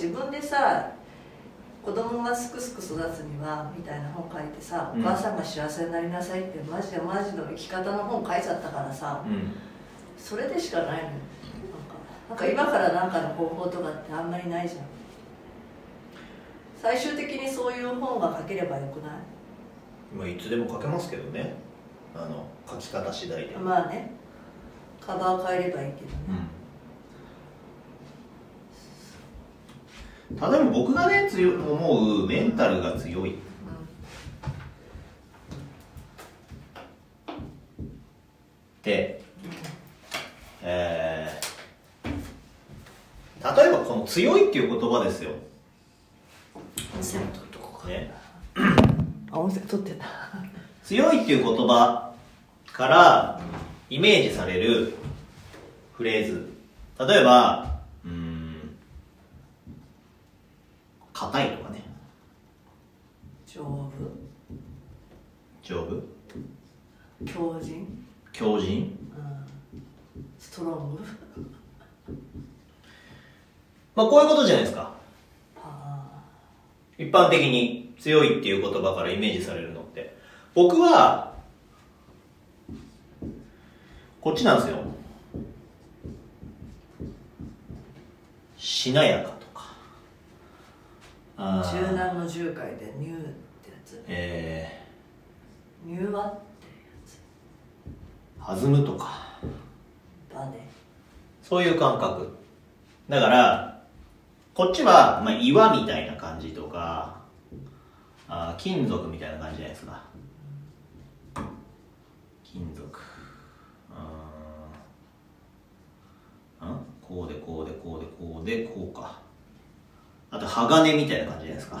自分でさ子供がすくすく育つにはみたいな本書いてさ、うん。お母さんが幸せになりなさいってマジでマジの生き方の本書いちゃったからさうん。それでしかないのよ。なんか今からなんかの方法とかってあんまりないじゃん。最終的にそういう本が書ければよくない？まあいつでも書けますけどね。あの書き方次第で、まあね。カバー変えればいいけどね、うん、例えば僕がね強い思うメンタルが強い。って、えー例えばこの強いっていう言葉ですよ、温泉取っとこうかね、あ温泉取ってた。強いっていう言葉からイメージされるフレーズ。例えばうーん硬いとかね丈夫丈夫強靭、強靭うん、ストロングまあこういうことじゃないですか。あ一般的に強いっていう言葉からイメージされるのって。僕はこっちなんですよ。しなやかとか。柔軟の重回でニューってやつえニューワってー、弾むとか。バネ。そういう感覚。だからこっちは、まあ、岩みたいな感じとかあー金属みたいな感じじゃないですか。金属。うー。んんこうでこうでこうでこうでこうか。あと鋼みたいな感じじゃないですか。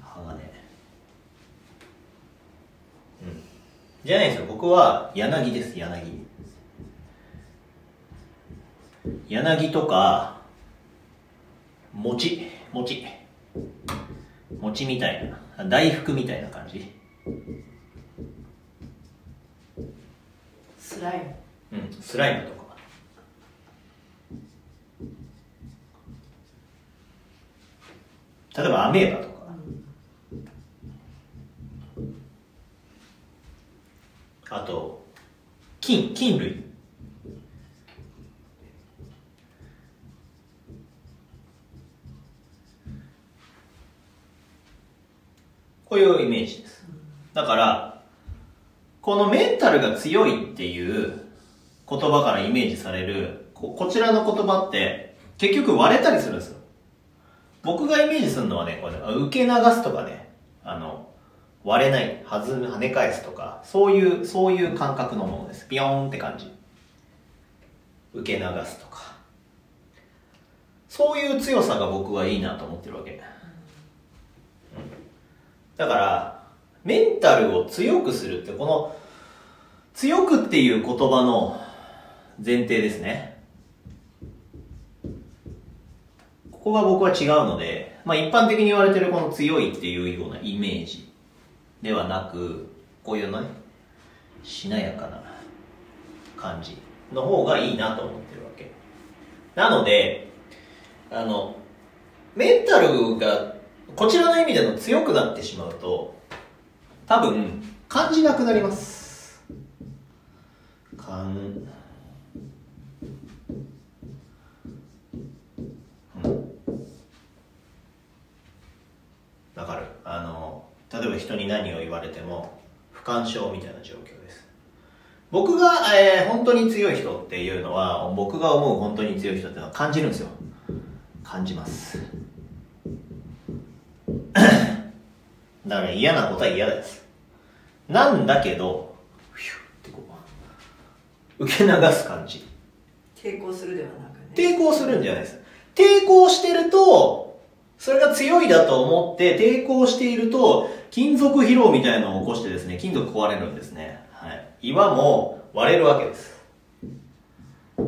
鋼。うん。じゃないですよ。僕は柳です柳。柳とか餅餅。餅みたいな。大福みたいな感じ。スライム。うんスライムとか。例えばアメーバとか。あと菌菌類こういうイメージです。だからこのメンタルが強いっていう言葉からイメージされるここちらの言葉って結局割れたりするんですよ。僕がイメージするのはねこれね受け流すとかねあの割れない弾む跳ね返すとかそういうそういう感覚のものです。ビヨーンって感じ。受け流すとか。そういう強さが僕はいいなと思ってるわけ、だからメンタルを強くするってこの強くっていう言葉の前提ですね。ここが僕は違うので、まあ、一般的に言われてるこの強いっていうようなイメージではなくこういうのねしなやかな感じの方がいいなと思ってるわけ。なのであのメンタルがこちらの意味での強くなってしまうと多分感じなくなります。感。わかる。あの例えば人に何を言われても不干渉みたいな状況です。僕が、えー本当に強い人っていうのは僕が思う本当に強い人っていうのは感じるんですよ。感じますだから嫌なことは嫌です。なんだけどフィュってこう受け流す感じ。抵抗するではなくね。抵抗するんじゃないです。抵抗してるとそれが強いだと思って抵抗していると金属疲労みたいなのを起こしてですね金属壊れるんですね、はい、岩も割れるわけです、は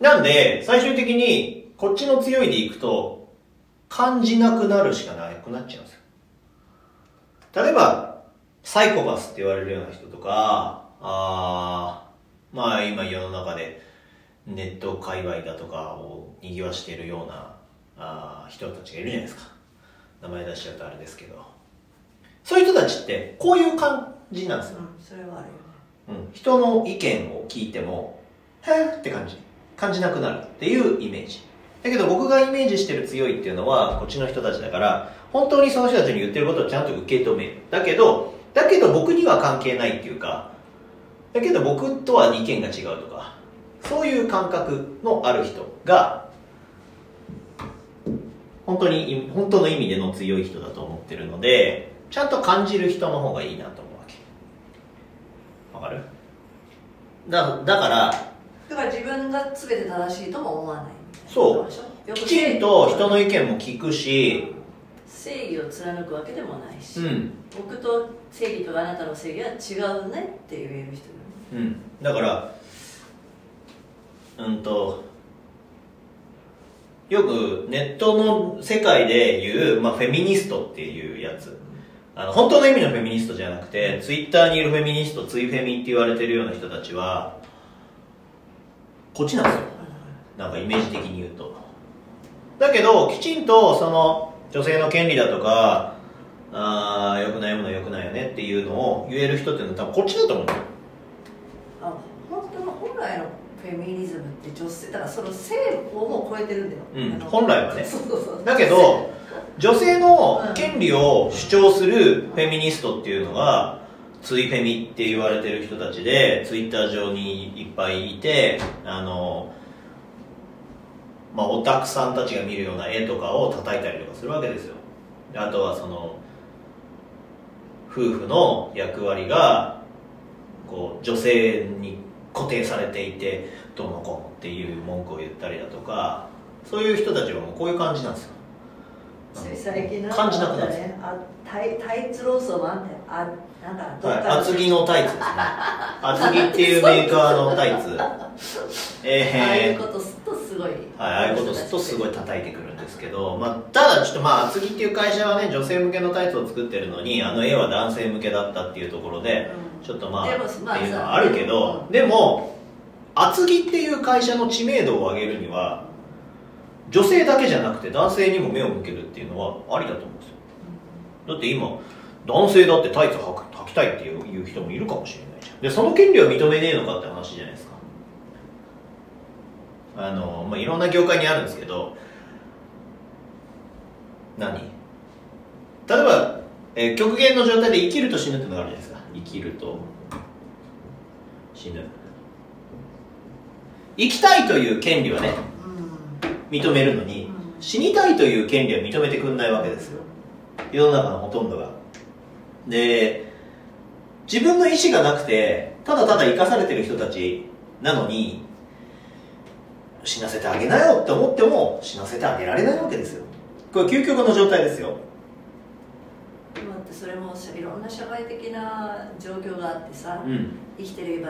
い、なんで最終的にこっちの強いでいくと感じなくなるしかなくなっちゃうんですよ。例えばサイコパスって言われるような人とかあーまあ今世の中でネット界隈だとかを賑わしているようなあー人たちがいるじゃないですか。名前出しちゃうとあれですけど。そういう人たちってこういう感じなんですよ、うんそれはあるよね。うん、人の意見を聞いてもへーって感じ。感じなくなるっていうイメージだけど僕がイメージしてる強いっていうのはこっちの人たちだから本当にその人たちに言ってることをちゃんと受け止める。だけどだけど僕には関係ないっていうかだけど僕とは意見が違うとかそういう感覚のある人が本当に本当の意味での強い人だと思ってるのでちゃんと感じる人の方がいいなと思うわけ。わかる？だだからだから自分が全て正しいとも思わない。そう。きちんと人の意見も聞くし。正義を貫くわけでもないし、うん。僕と正義とあなたの正義は違うねって言える人うん。だからうんとよくネットの世界で言う、まあ、フェミニストっていうやつ。あの本当の意味のフェミニストじゃなくてツイッターにいるフェミニストツイフェミって言われてるような人たちはこっちなんですよなんかイメージ的に言うと。だけどきちんとその女性の権利だとかあー良くないものは良くないよねっていうのを言える人っていうのは多分こっちだと思うんですよ。あ本当の本来のフェミニズムって女性だからその性をもう超えてるんだよ、うん本来はね。そうそうそう。だけど女性の権利を主張するフェミニストっていうのがツイフェミって言われてる人たちでツイッター上にいっぱいいてあのまあオタクさんたちが見るような絵とかを叩いたりとかするわけですよ。であとはその夫婦の役割がこう女性に固定されていてどうのこうのっていう文句を言ったりだとかそういう人たちはもうこういう感じなんですよ。つい最近なんか感じなくなるあタイタイツローソンもあなんかどっはい、か厚木のタイツですね。厚木っていうメーカーのタイツ。ああいえーうことするとすごい、はい、ああいうことするとすごい叩いてくるんですけど、まあ、ただちょっとまあ厚木っていう会社はね女性向けのタイツを作ってるのにあの絵は男性向けだったっていうところで、うん。ちょっとまあっていうのはあるけど、でも厚木っていう会社の知名度を上げるには女性だけじゃなくて男性にも目を向けるっていうのはありだと思うんですよ。だって今男性だってタイツ履きたいっていういう人もいるかもしれないじゃん。でその権利を認めねえのかって話じゃないですかあの、まあ、いろんな業界にあるんですけど何？例えば、えー極限の状態で生きると死ぬってのがあるじゃないですか。生きると。死ぬ。生きたいという権利はねうん認めるのにうん。死にたいという権利は認めてくんないわけですよ。世の中のほとんどが。で自分の意思がなくてただただ生かされてる人たちなのに死なせてあげなよって思っても死なせてあげられないわけですよ。これ究極の状態ですよ。でもだってそれもいろんな社会的な状況があってさ、うん生きてれば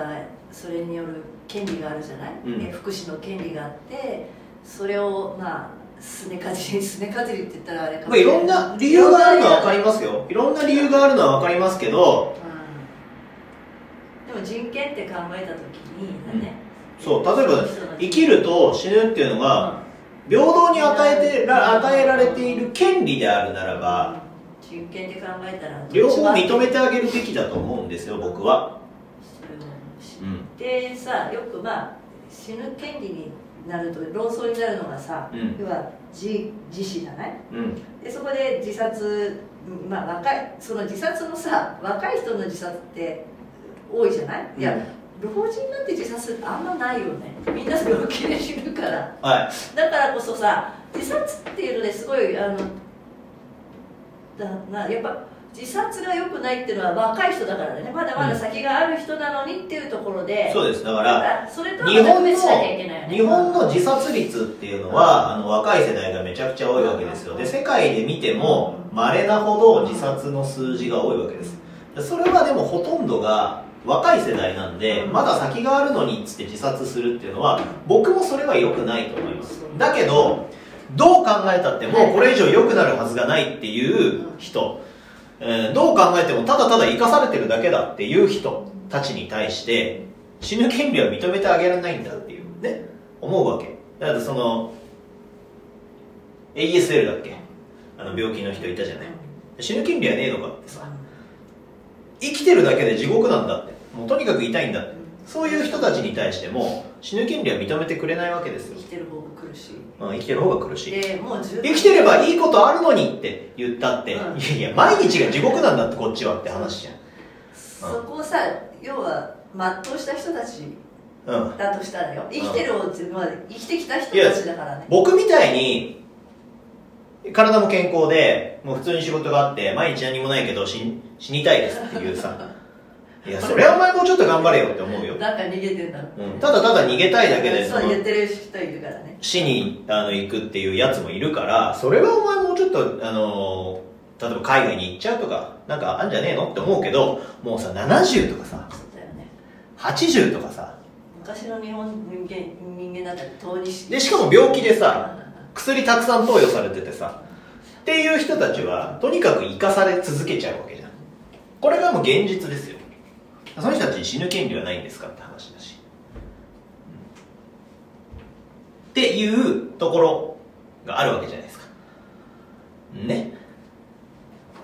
それによる権利があるじゃない、うん福祉の権利があってそれをまあすねかじりすねかじりって言ったらあれかまあ、いろんな理由があるのは分かりますよいろんな理由があるのは分かりますけどうんでも人権って考えた時にね、そう例えば生きると死ぬっていうのが平等に与えてら与えられている権利であるならば人権で考えたら両方認めててあげるべきだと思うんですよ僕は。うん。でさよくまあ死ぬ権利になると論争になるのがさ、うん。要は自自死じゃない？うん。でそこで自殺まあ若いその自殺のさ若い人の自殺って多いじゃない、いや老人になって自殺ってあんまないよね。みんな病気で死ぬから。はい。だからこそさ自殺っていうのですごいあのだなやっぱ自殺が良くないっていうのは若い人だからね。まだまだ先がある人なのにっていうところで、そうです。だかだらそれとは日本また別しなきゃいけないよね。の日本の自殺率っていうのはあの若い世代がめちゃくちゃ多いわけですよ。で世界で見ても稀なほど自殺の数字が多いわけです。それはでもほとんどが若い世代なんでまだ先があるのにっつって自殺するっていうのは僕もそれは良くないと思います。だけどどう考えたってもうこれ以上良くなるはずがないっていう人、えーどう考えてもただただ生かされてるだけだっていう人たちに対して死ぬ権利は認めてあげられないんだっていうね。思うわけ。だからその ASL だっけ？あの病気の人いたじゃない。死ぬ権利はねえのかってさ生きてるだけで地獄なんだって。もうとにかく痛いんだって。そういう人たちに対しても死ぬ権利は認めてくれないわけですよ。生きてる方が苦しい。うん、生きてる方が苦しい。でもう生きてればいいことあるのにって言ったって、うん。いやいや毎日が地獄なんだってこっちはって話じそこをさ要は全うした人たちゃん、うん、だとしたらよ。生きてるを自分は生きてきた人たちだからね。僕みたいに体も健康でもう普通に仕事があって毎日何もないけど死死にたいですっていうさ。いやそれはお前もうちょっと頑張れよって思うよ、なんか逃げてんだろ。うん、ただただ逃げたいだけで。そう言ってる人いるからね。死にあの行くっていうやつもいるからそれはお前もうちょっとあの例えば海外に行っちゃうとかなんかあんじゃねえのって思うけどもうさ70とかさね。80とかさ昔の日本人間人間だったら遠にしでしかも病気でさ薬たくさん投与されててさっていう人たちはとにかく生かされ続けちゃうわけじゃんこれがもう現実ですよ。その人たちに死ぬ権利はないんですかって話だし、うんっていうところがあるわけじゃないですか。ね、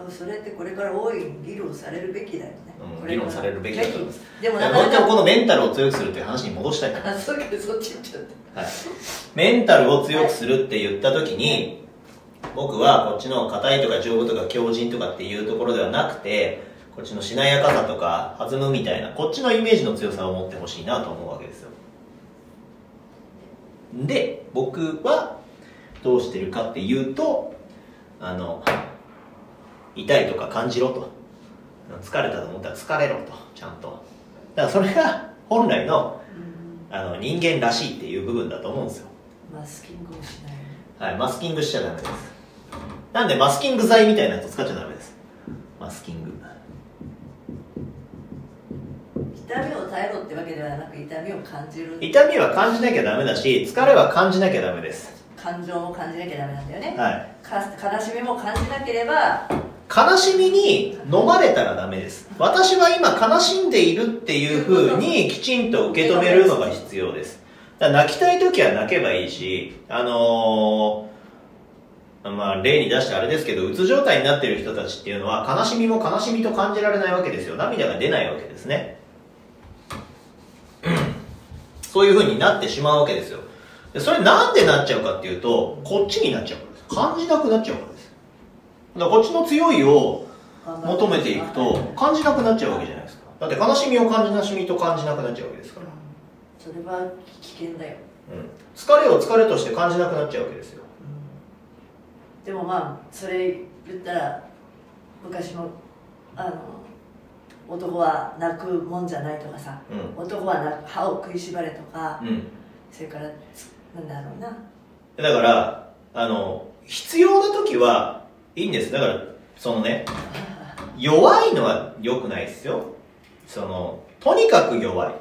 それってこれから大いに議論されるべきだよね、うん議論されるべきだと思います。でもなかなかこのメンタルを強くするっていう話に戻したいと思いますあそう。かそっち行っちゃったはい、メンタルを強くするって言った時に僕はこっちの硬いとか丈夫とか強靭とかっていうところではなくてこっちのしなやかさとか弾むみたいなこっちのイメージの強さを持ってほしいなと思うわけですよで僕はどうしてるかっていうとあの痛いとか感じろと疲れたと思ったら疲れろとちゃんとだからそれが本来のあの人間らしいっていう部分だと思うんですよマスキングをしないはい、マスキングしちゃダメです。なんでマスキング剤みたいなやつ使っちゃダメです。マスキング。痛みを耐えろってわけではなく痛みを感じる痛みは感じなきゃダメだし、疲れは感じなきゃダメです。感情も感じなきゃダメなんだよね、はい。か悲しみも感じなければ悲しみに飲まれたらダメです。私は今悲しんでいるっていう風にきちんと受け止めるのが必要です。泣きたい時は泣けばいいし、あのーまあ例に出してあれですけど、うつ状態になっている人たちっていうのは悲しみも悲しみと感じられないわけですよ。涙が出ないわけですね。そういう風になってしまうわけですよ。でそれなんでなっちゃうかっていうと、こっちになっちゃうからです。感じなくなっちゃうからです。だからこっちの強いを求めていくと感じなくなっちゃうわけじゃないですか。だって悲しみを感じなしみと感じなくなっちゃうわけですから、それは危険だよ、うん、疲れを疲れとして感じなくなっちゃうわけですよ。でもまあそれ言ったら昔のあの男は泣くもんじゃないとかさ、う男は泣く歯を食いしばれとか、うん。それからつなんだろうな。だからあの必要な時はいいんです。だからそのね弱いのは良くないですよ。そのとにかく弱い。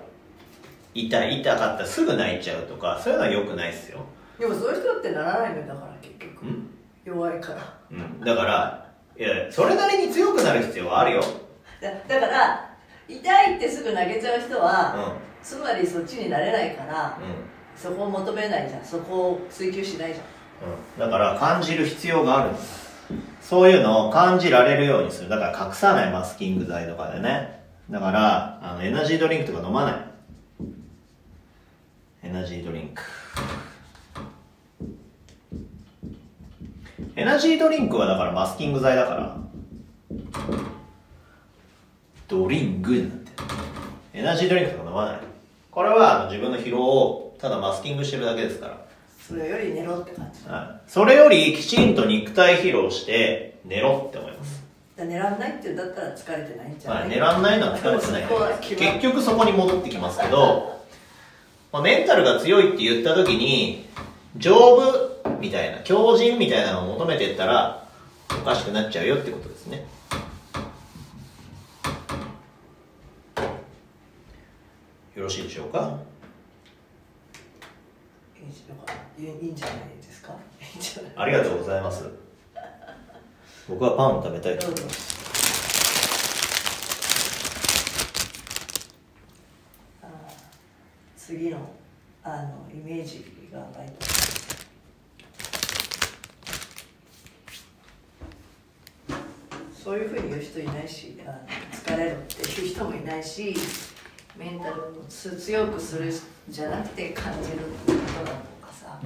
痛い痛かったらすぐ泣いちゃうとかそういうのは良くないですよ、でもそういう人だってならないんだから結局。うん。弱いから。うん、だからいやそれなりに強くなる必要はあるよ、だだから痛いってすぐ投げちゃう人うん。は、つまりそっちになれないからうん。そこを求めないじゃん。そこを追求しないじゃん。うん。だから感じる必要があるんですそういうのを感じられるようにする。だから隠さない。マスキング剤とかでね。だからあのエナジードリンクとか飲まない。エナジードリンク。エナジードリンクはだからマスキング剤だからドリンクになって。るエナジードリンクとか飲まない。これは自分の疲労をただマスキングしてるだけですから。それより寝ろって感じ。それよりきちんと肉体疲労して寝ろって思います。ら寝らんないって言うんだったら疲れてないんじゃない、はい、寝らんないのは疲れてない。結局そこに戻ってきますけど、まあ、メンタルが強いって言った時に、丈夫みたいな、強靭みたいなのを求めてったら、おかしくなっちゃうよってことですね。ろしいでしょうか？いいんじゃないですか？ありがとうございます。僕はパンを食べたいと思います。次のあのイメージが湧いたそういうふうに言う人いないしあの疲れるっていう人もいないしメンタルをつ強くするんじゃなくて感じることだとかさ、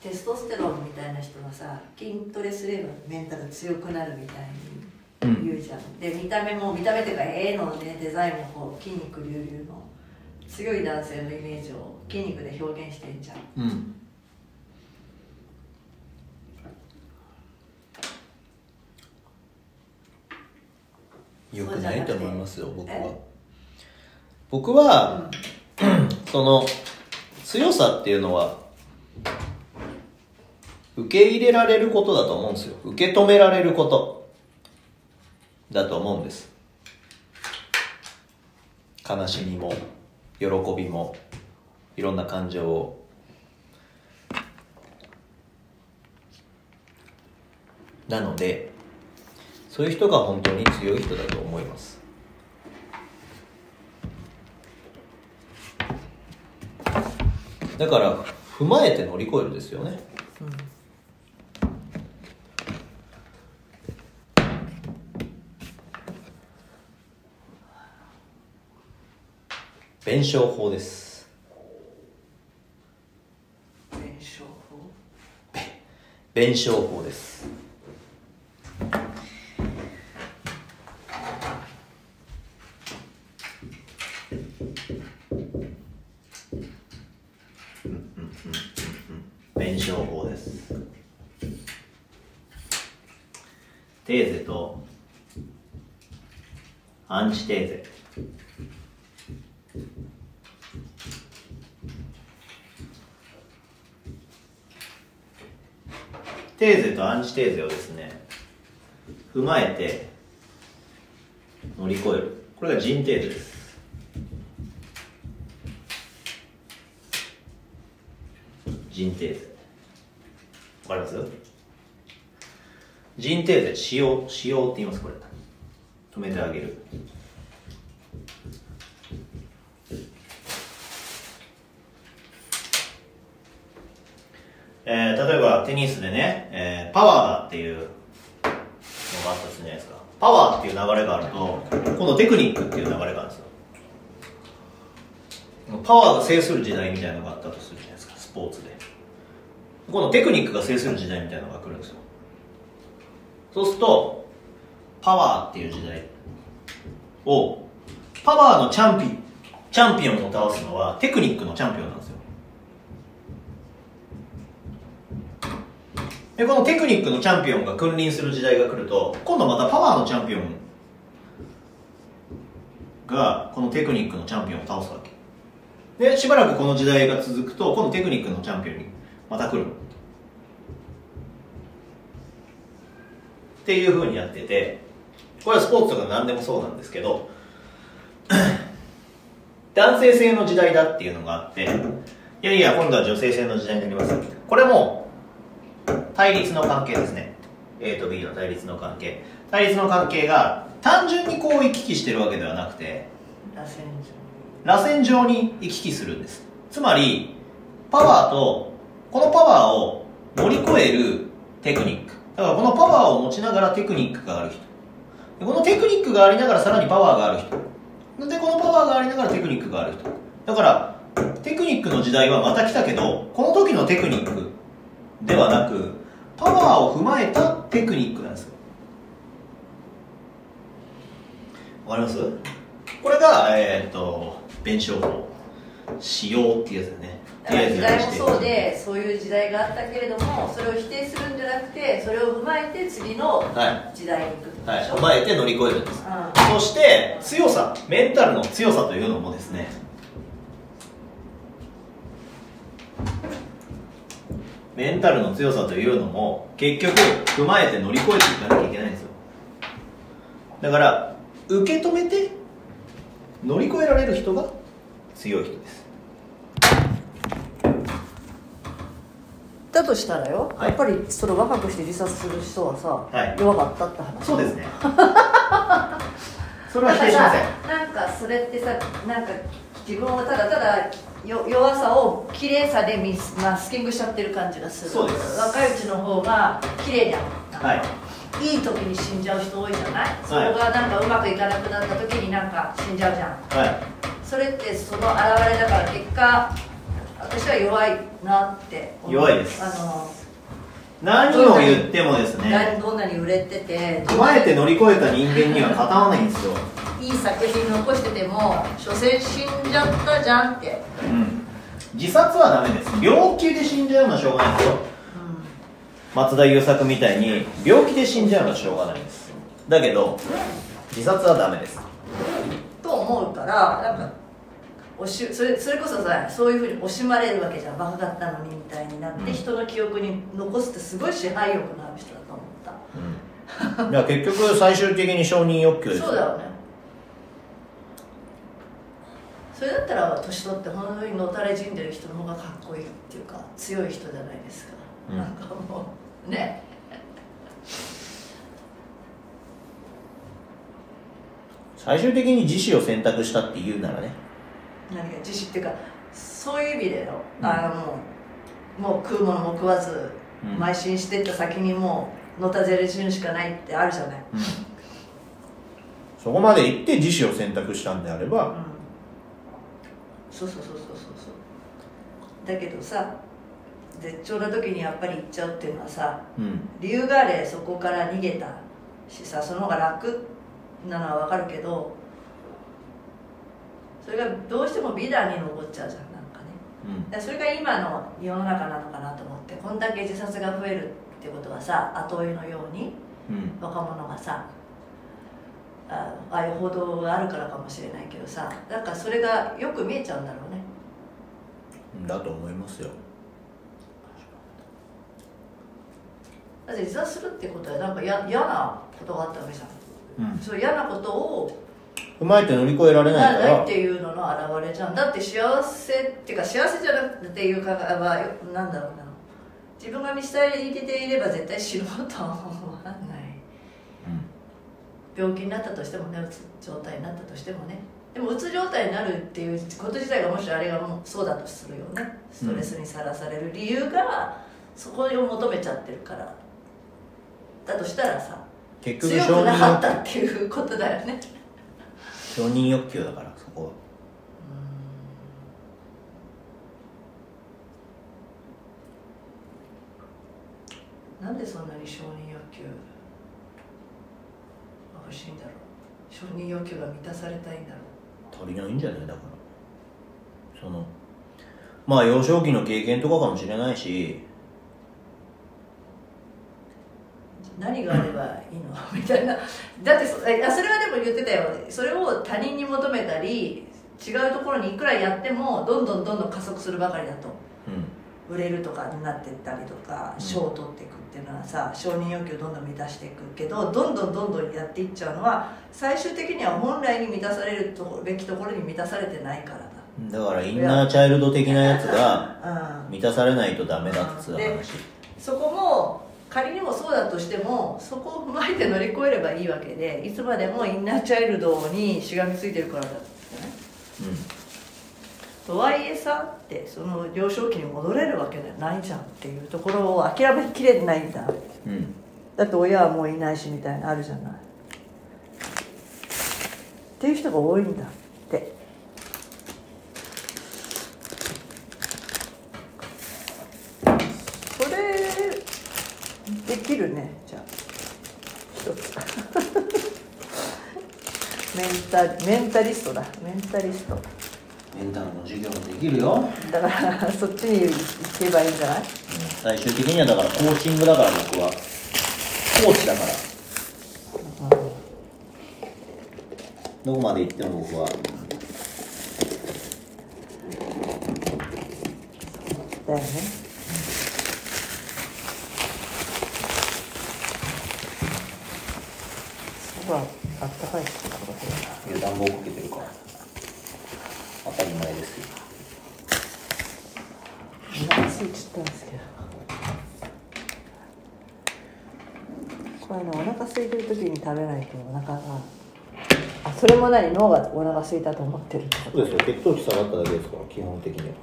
テストステロンみたいな人がさ筋トレすればメンタル強くなるみたいに言うじゃん、で見た目も見た目っていうか絵のねデザインもこう筋肉隆々の強い男性のイメージを筋肉で表現してんじゃん。うん。よくないと思いますよ僕は。え僕は、その強さっていうのは受け入れられることだと思うんですよ。受け止められることだと思うんです。悲しみも喜びもいろんな感情を。なのでそういう人が本当に強い人だと思います。だから踏まえて乗り越えるですよね。弁証法です。弁証法？弁証法です弁証法ですテーゼとアンチテーゼ。テーゼとアンチテーゼをですね踏まえて乗り越える。これが人テーゼです。人テーゼ。わかります？人テーゼ使用使用って言いますこれ。止めてあげる。えー例えばテニスでね、えーパワーだっていうのがあったじゃないですか。パワーっていう流れがあると今度テクニックっていう流れがあるんですよ。パワーが制する時代みたいなのがあったとするじゃないですか。スポーツで。今度テクニックが制する時代みたいなのが来るんですよ。そうするとパワーっていう時代をパワーのチャンピチャンピオンを倒すのはテクニックのチャンピオンなんですよ。でこのテクニックのチャンピオンが君臨する時代が来ると今度またパワーのチャンピオンがこのテクニックのチャンピオンを倒すわけ。でしばらくこの時代が続くと今度テクニックのチャンピオンにまた来る。っていうふうにやっててこれはスポーツとか何でもそうなんですけど 男性性の時代だっていうのがあっていやいや今度は女性性の時代になります。これも対立の関係ですね。A と B の対立の関係。対立の関係が単純にこう行き来してるわけではなくて螺旋螺旋状に行き来するんです。つまりパワーとこのパワーを乗り越えるテクニック。だからこのパワーを持ちながらテクニックがある人。でこのテクニックがありながらさらにパワーがある人。でこのパワーがありながらテクニックがある人。だからテクニックの時代はまた来たけどこの時のテクニックではなくパワーを踏まえたテクニックなんですよ。わかります？これがえーっと弁証法。使用っていうやつだね。時代もそうでそういう時代があったけれどもそれを否定するんじゃなくてそれを踏まえて次のは時代に行く。ってことはい。踏まえて乗り越えるんです。うん。そして強さメンタルの強さというのもですねメンタルの強さというのも結局踏まえて乗り越えていかなきゃいけないんですよ。だから受け止めて乗り越えられる人が強い人ですだとしたらよ、はい。やっぱりそれ若くして自殺する人はさ、はい。弱かったって話。そうですね。それは否定しません。なんかさなんかそれってさなんか自分をただただよ弱さを綺麗さでミスマスキングしちゃってる感じがする。そうです。若いうちの方が綺麗じゃんはい。いい時に死んじゃう人多いじゃない、それがなんかうまくいかなくなった時になんか死んじゃうじゃん。はい。それってその表れだから結果私は弱いなって弱いです。あの何を言ってもですね。どんなに売れてて踏まえて乗り越えた人間にはかたわないんですよ。いい作品残してても所詮死んじゃったじゃんって、うん。自殺はダメです。病気で死んじゃうのはしょうがないですよ。松田優作みたいに病気で死んじゃうのはしょうがないです。だけど自殺はダメです。と思うからなんか惜しそれそれこそさそういうふうに惜しまれるわけじゃん。バカだったのにみたいになって、うん。人の記憶に残すってすごい支配欲のある人だと思った。うん。いや結局最終的に承認欲求ですそうだよね。それだったら年取って本当にのたれ死んでる人の方がかっこいいっていうか強い人じゃないですか、うん。なんかもうね。最終的に自死を選択したって言うならね何が自死っていうかそういう意味での、うん。あのもう食うものも食わず、うん。邁進してった先にもうのたぜれ死ぬしかないってあるじゃない、うん。そこまで行って自死を選択したんであれば。うん。そうそうそうそうそうそう。だけどさ絶頂な時にやっぱり行っちゃうっていうのはさうん。理由があれそこから逃げたしさその方が楽なのは分かるけどそれがどうしても美談に残っちゃうじゃんなんかね。うん。それが今の世の中なのかなと思ってこんだけ自殺が増えるってことはさ後追いのようにうん。若者がさあああいう報道があるからかもしれないけどさなんかそれがよく見えちゃうんだろうね。だと思いますよ。だって自殺するってことはなんかや嫌なことがあったわけじゃん。うん。そう嫌なことを踏まえて乗り越えられないかないらっていうのの表れじゃんだって幸せっていうか幸せじゃなくていうかはなんだろうな。自分が見捨てていれば絶対死のうとは思わない。病気になったとしてもねうつ状態になったとしてもね。でもうつ状態になるっていうこと自体がもしあれがもうそうだとするよね。ストレスにさらされる理由がそこを求めちゃってるから。だとしたらさ結局承強くなかったっていうことだよね承認欲求だからそこは。なんでそんなに承認欲求が欲しいんだろう？承認欲求が満たされたいんだろ足りないんじゃないだから。そのまあ幼少期の経験とかかもしれないし。う何があれば みたいな。だってそそれはでも言ってたよ。それを他人に求めたり違うところにいくらやってもどんどんどんどん加速するばかりだと。うん。売れるとかになってったりとかうん。賞を取っていくっていうのはさ承認欲求をどんどん満たしていくけどどんどんどんどんやっていっちゃうのは最終的には本来に満たされるとこべきところに満たされてないからだ。だからインナーチャイルド的なやつがうん。満たされないとダメだっつうで話そこも仮にもそうだとしてもそこを踏まえて乗り越えればいいわけでいつまでもインナーチャイルドにしがみついてるからだってね。とはいえさってその幼少期に戻れるわけじゃないじゃんっていうところを諦めきれないんだうんうん。だって親はもういないしみたいなのあるじゃない。っていう人が多いんだってそれできるねじゃあ一つメンタメンタリストだ。メンタリスト。メンタルの授業もできるよ、だからそっちに行けばいいんじゃない？最終的にはだからコーチングだから僕は。コーチだから。どこまで行っても僕は。だよねそばあったかいってことだいや暖房かけてるから。当たり前ですよなお腹空いちゃったんですけど。これねお腹空いてる時に食べないとお腹がそれも何？脳がお腹空いたと思ってるってこそうですよ。血糖値下がっただけですから基本的には。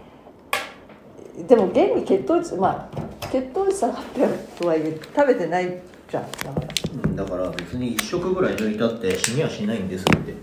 とでも現に血糖値まあ血糖値下がってるとはいえ食べてないじゃん。だから。うんだから別に1食ぐらい抜いたって死にはしないんですって